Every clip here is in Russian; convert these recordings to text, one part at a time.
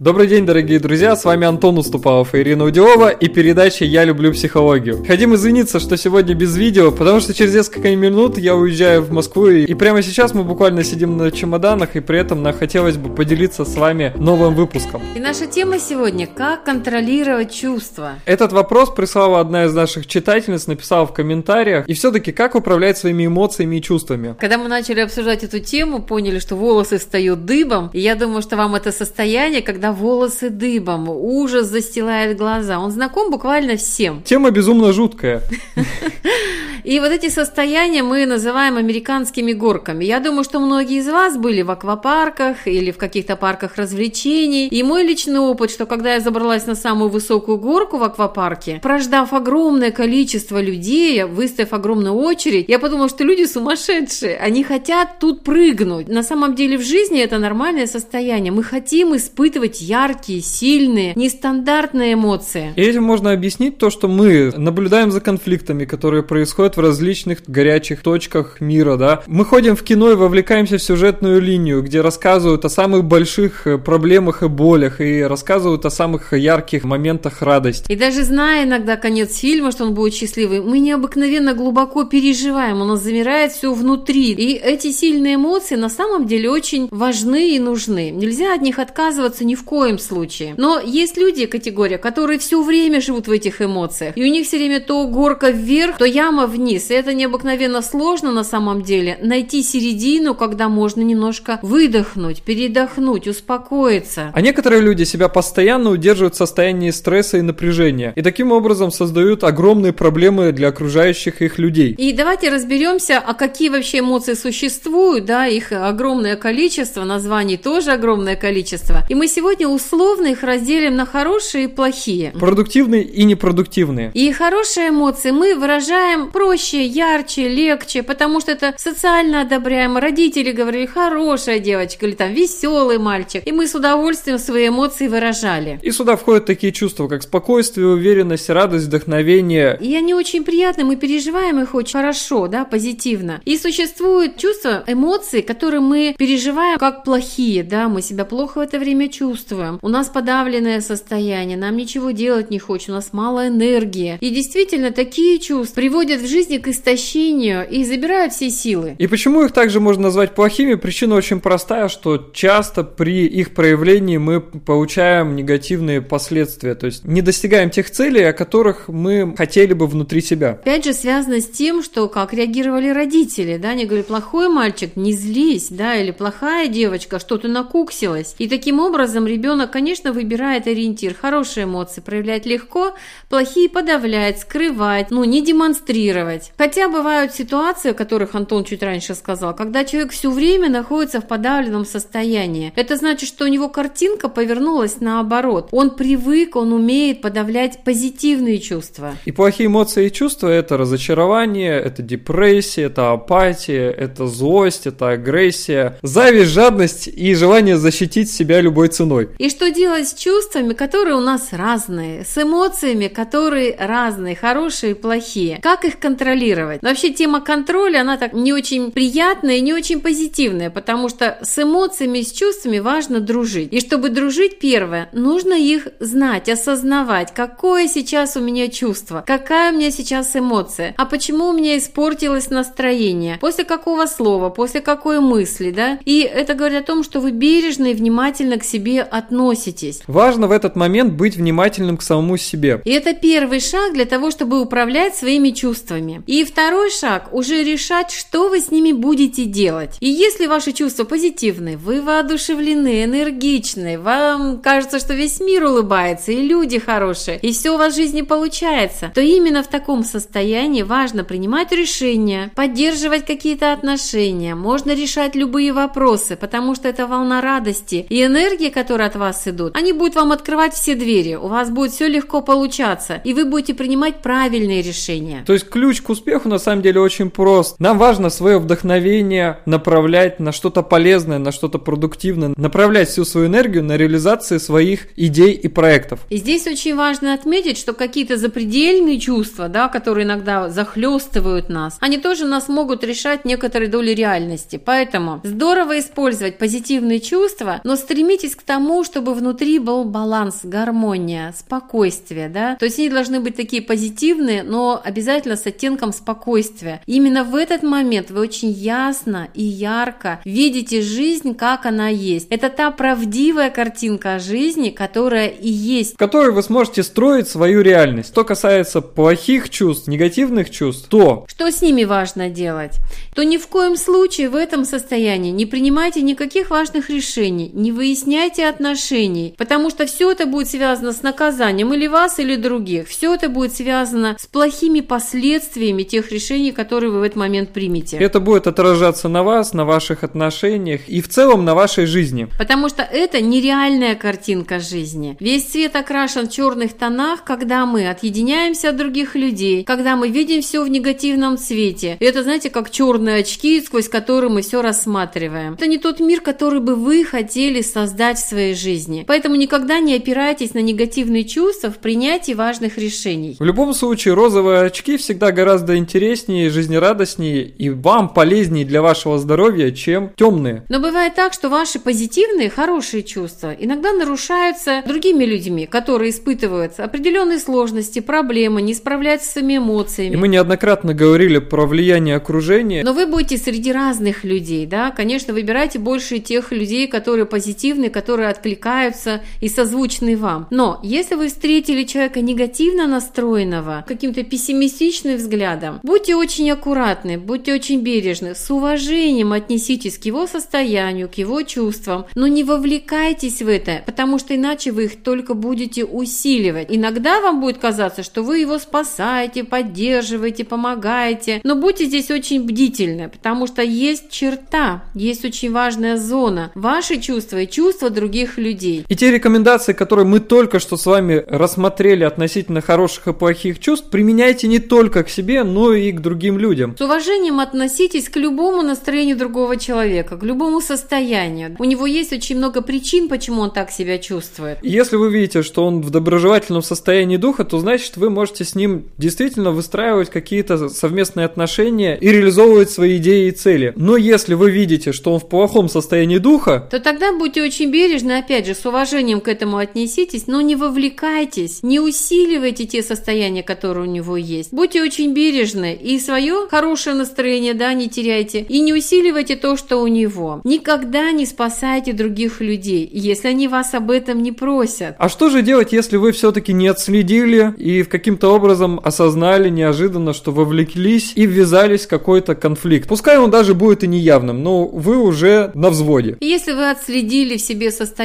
Добрый день, дорогие друзья, с вами Антон Уступалов и Ирина Удилова и передача «Я люблю психологию». Хотим извиниться, что сегодня без видео, потому что через несколько минут я уезжаю в Москву и прямо сейчас мы буквально сидим на чемоданах и при этом нам хотелось бы поделиться с вами новым выпуском. И наша тема сегодня – как контролировать чувства. Этот вопрос прислала одна из наших читательниц, написала в комментариях. И все-таки как управлять своими эмоциями и чувствами? Когда мы начали обсуждать эту тему, поняли, что волосы встают дыбом, и я думаю, что вам это состояние, когда когда волосы дыбом, ужас застилает глаза. Он знаком буквально всем. Тема безумно жуткая. И вот эти состояния мы называем американскими горками. Я думаю, что многие из вас были в аквапарках или в каких-то парках развлечений. И мой личный опыт, что когда я забралась на самую высокую горку в аквапарке, прождав огромное количество людей, выставив огромную очередь, я подумала, что люди сумасшедшие. Они хотят тут прыгнуть. На самом деле в жизни это нормальное состояние. Мы хотим испытывать яркие, сильные, нестандартные эмоции. И этим можно объяснить то, что мы наблюдаем за конфликтами, которые происходят в различных горячих точках мира, да. Мы ходим в кино и вовлекаемся в сюжетную линию, где рассказывают о самых больших э, проблемах и болях, и рассказывают о самых ярких моментах радости. И даже зная иногда конец фильма, что он будет счастливый, мы необыкновенно глубоко переживаем, у нас замирает все внутри. И эти сильные эмоции на самом деле очень важны и нужны. Нельзя от них отказываться ни в коем случае. Но есть люди, категория, которые все время живут в этих эмоциях. И у них все время то горка вверх, то яма вниз. И это необыкновенно сложно на самом деле. Найти середину, когда можно немножко выдохнуть, передохнуть, успокоиться. А некоторые люди себя постоянно удерживают в состоянии стресса и напряжения. И таким образом создают огромные проблемы для окружающих их людей. И давайте разберемся, а какие вообще эмоции существуют, да, их огромное количество, названий тоже огромное количество. И мы сегодня условно их разделим на хорошие и плохие. Продуктивные и непродуктивные. И хорошие эмоции мы выражаем про проще, ярче, легче, потому что это социально одобряемо. Родители говорили, хорошая девочка или там веселый мальчик. И мы с удовольствием свои эмоции выражали. И сюда входят такие чувства, как спокойствие, уверенность, радость, вдохновение. И они очень приятны, мы переживаем их очень хорошо, да, позитивно. И существуют чувства, эмоции, которые мы переживаем как плохие, да, мы себя плохо в это время чувствуем. У нас подавленное состояние, нам ничего делать не хочется, у нас мало энергии. И действительно, такие чувства приводят в жизнь жизни к истощению и забирают все силы. И почему их также можно назвать плохими? Причина очень простая, что часто при их проявлении мы получаем негативные последствия, то есть не достигаем тех целей, о которых мы хотели бы внутри себя. Опять же, связано с тем, что как реагировали родители, да, они говорят, плохой мальчик, не злись, да, или плохая девочка, что-то накуксилась. И таким образом ребенок, конечно, выбирает ориентир. Хорошие эмоции проявлять легко, плохие подавлять, скрывать, ну, не демонстрировать. Хотя бывают ситуации, о которых Антон чуть раньше сказал, когда человек все время находится в подавленном состоянии. Это значит, что у него картинка повернулась наоборот. Он привык, он умеет подавлять позитивные чувства. И плохие эмоции и чувства – это разочарование, это депрессия, это апатия, это злость, это агрессия, зависть, жадность и желание защитить себя любой ценой. И что делать с чувствами, которые у нас разные, с эмоциями, которые разные, хорошие и плохие? Как их контролировать? вообще тема контроля, она так не очень приятная и не очень позитивная, потому что с эмоциями, с чувствами важно дружить. И чтобы дружить, первое, нужно их знать, осознавать, какое сейчас у меня чувство, какая у меня сейчас эмоция, а почему у меня испортилось настроение, после какого слова, после какой мысли, да? И это говорит о том, что вы бережно и внимательно к себе относитесь. Важно в этот момент быть внимательным к самому себе. И это первый шаг для того, чтобы управлять своими чувствами. И второй шаг – уже решать, что вы с ними будете делать. И если ваши чувства позитивные, вы воодушевлены, энергичны, вам кажется, что весь мир улыбается, и люди хорошие, и все у вас в жизни получается, то именно в таком состоянии важно принимать решения, поддерживать какие-то отношения, можно решать любые вопросы, потому что это волна радости и энергии, которые от вас идут, они будут вам открывать все двери, у вас будет все легко получаться, и вы будете принимать правильные решения. То есть ключ к успеху на самом деле очень прост. Нам важно свое вдохновение направлять на что-то полезное, на что-то продуктивное, направлять всю свою энергию на реализацию своих идей и проектов. И здесь очень важно отметить, что какие-то запредельные чувства, да, которые иногда захлестывают нас, они тоже нас могут решать некоторые доли реальности. Поэтому здорово использовать позитивные чувства, но стремитесь к тому, тому, чтобы внутри был баланс, гармония, спокойствие, да. То есть они должны быть такие позитивные, но обязательно с оттенком спокойствия. Именно в этот момент вы очень ясно и ярко видите жизнь, как она есть. Это та правдивая картинка жизни, которая и есть. В которой вы сможете строить свою реальность. Что касается плохих чувств, негативных чувств, то... Что с ними важно делать? То ни в коем случае в этом состоянии не принимайте никаких важных решений, не выясняйте отношений, потому что все это будет связано с наказанием или вас, или других. Все это будет связано с плохими последствиями тех решений, которые вы в этот момент примете. Это будет отражаться на вас, на ваших отношениях и в целом на вашей жизни. Потому что это нереальная картинка жизни. Весь свет окрашен в черных тонах, когда мы отъединяемся от других людей, когда мы видим все в негативном цвете. И это, знаете, как черные очки, сквозь которые мы все рассматриваем. Это не тот мир, который бы вы хотели создать в своей жизни. Поэтому никогда не опирайтесь на негативные чувства в принятии важных решений. В любом случае, розовые очки всегда гораздо интереснее, жизнерадостнее и вам полезнее для вашего здоровья, чем темные. Но бывает так, что ваши позитивные, хорошие чувства иногда нарушаются другими людьми, которые испытывают определенные сложности, проблемы, не справляются с своими эмоциями. И мы неоднократно говорили про влияние окружения. Но вы будете среди разных людей, да, конечно, выбирайте больше тех людей, которые позитивны, которые откликаются и созвучны вам. Но если вы встретили человека негативно настроенного, каким-то пессимистичным взглядом, будьте очень аккуратны, будьте очень бережны, с уважением отнеситесь к его состоянию, к его чувствам, но не вовлекайтесь в это, потому что иначе вы их только будете усиливать. Иногда вам будет казаться, что вы его спасаете, поддерживаете, помогаете, но будьте здесь очень бдительны, потому что есть черта, есть очень важная зона, ваши чувства и чувства других людей. И те рекомендации, которые мы только что с вами рассмотрели относительно хороших и плохих чувств, применяйте не только к себе, но и к другим людям. С уважением относитесь к любому настроению другого человека, к любому состоянию. У него есть очень много причин, почему он так себя чувствует. Если вы видите, что он в доброжелательном состоянии духа, то значит вы можете с ним действительно выстраивать какие-то совместные отношения и реализовывать свои идеи и цели. Но если вы видите, что он в плохом состоянии духа, то тогда будьте очень бережны, опять же, с уважением к этому отнеситесь, но не вовлекайтесь, не усиливайте те состояния, которые у него есть. Будьте очень бережны и свое хорошее настроение, да, не теряйте, и не усиливайте то, что у него. Никогда не спасайте других людей, если они вас об этом не просят. А что же делать, если вы все-таки не отследили и каким-то образом осознали неожиданно, что вовлеклись и ввязались в какой-то конфликт? Пускай он даже будет и неявным, но вы уже на взводе. Если вы отследили в себе состояние,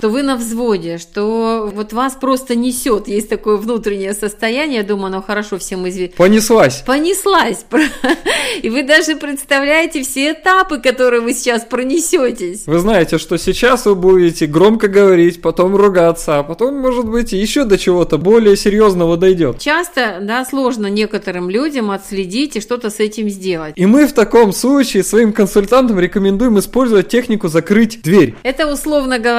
то вы на взводе, что вот вас просто несет. Есть такое внутреннее состояние, я думаю, оно хорошо всем известно. Понеслась. Понеслась. И вы даже представляете все этапы, которые вы сейчас пронесетесь. Вы знаете, что сейчас вы будете громко говорить, потом ругаться, а потом, может быть, еще до чего-то более серьезного дойдет. Часто, да, сложно некоторым людям отследить и что-то с этим сделать. И мы в таком случае своим консультантам рекомендуем использовать технику закрыть дверь. Это, условно говоря,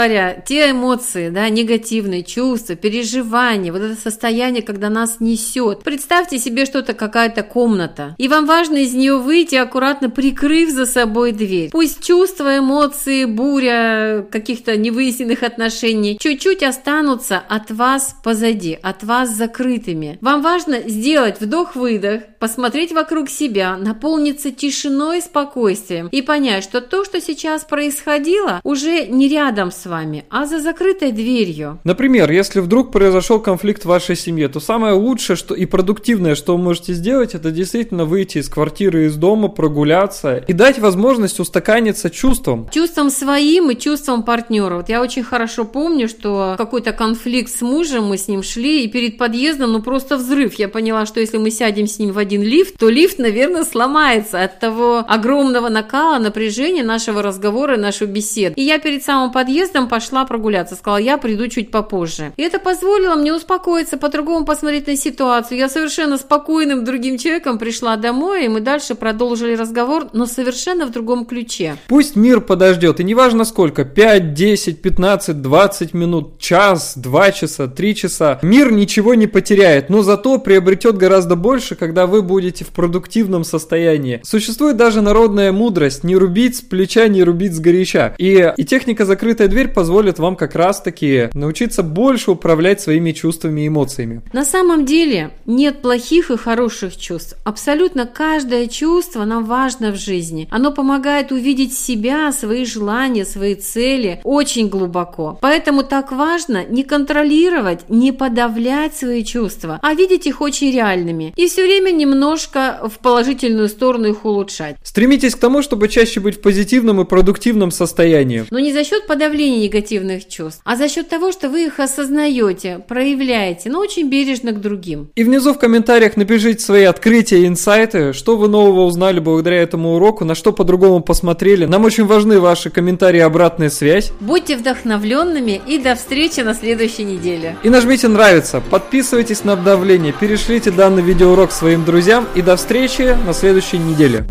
те эмоции, да, негативные чувства, переживания, вот это состояние, когда нас несет. Представьте себе, что это какая-то комната, и вам важно из нее выйти, аккуратно прикрыв за собой дверь. Пусть чувства, эмоции, буря каких-то невыясненных отношений чуть-чуть останутся от вас позади, от вас закрытыми. Вам важно сделать вдох-выдох, посмотреть вокруг себя, наполниться тишиной и спокойствием и понять, что то, что сейчас происходило, уже не рядом с вами, а за закрытой дверью. Например, если вдруг произошел конфликт в вашей семье, то самое лучшее что и продуктивное, что вы можете сделать, это действительно выйти из квартиры, из дома, прогуляться и дать возможность устаканиться чувством. Чувством своим и чувством партнера. Вот я очень хорошо помню, что какой-то конфликт с мужем, мы с ним шли, и перед подъездом, ну просто взрыв. Я поняла, что если мы сядем с ним в один лифт, то лифт, наверное, сломается от того огромного накала, напряжения нашего разговора, нашей беседы. И я перед самым подъездом пошла прогуляться. Сказала, я приду чуть попозже. И это позволило мне успокоиться, по-другому посмотреть на ситуацию. Я совершенно спокойным другим человеком пришла домой, и мы дальше продолжили разговор, но совершенно в другом ключе. Пусть мир подождет, и неважно сколько, 5, 10, 15, 20 минут, час, 2 часа, 3 часа. Мир ничего не потеряет, но зато приобретет гораздо больше, когда вы будете в продуктивном состоянии. Существует даже народная мудрость, не рубить с плеча, не рубить с горяча. И, и техника закрытая дверь теперь позволит вам как раз-таки научиться больше управлять своими чувствами и эмоциями. На самом деле нет плохих и хороших чувств. Абсолютно каждое чувство нам важно в жизни. Оно помогает увидеть себя, свои желания, свои цели очень глубоко. Поэтому так важно не контролировать, не подавлять свои чувства, а видеть их очень реальными. И все время немножко в положительную сторону их улучшать. Стремитесь к тому, чтобы чаще быть в позитивном и продуктивном состоянии. Но не за счет подавления негативных чувств, а за счет того, что вы их осознаете, проявляете, но очень бережно к другим. И внизу в комментариях напишите свои открытия и инсайты, что вы нового узнали благодаря этому уроку, на что по-другому посмотрели. Нам очень важны ваши комментарии и обратная связь. Будьте вдохновленными и до встречи на следующей неделе. И нажмите нравится, подписывайтесь на обновление, перешлите данный видеоурок своим друзьям и до встречи на следующей неделе.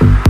Thank you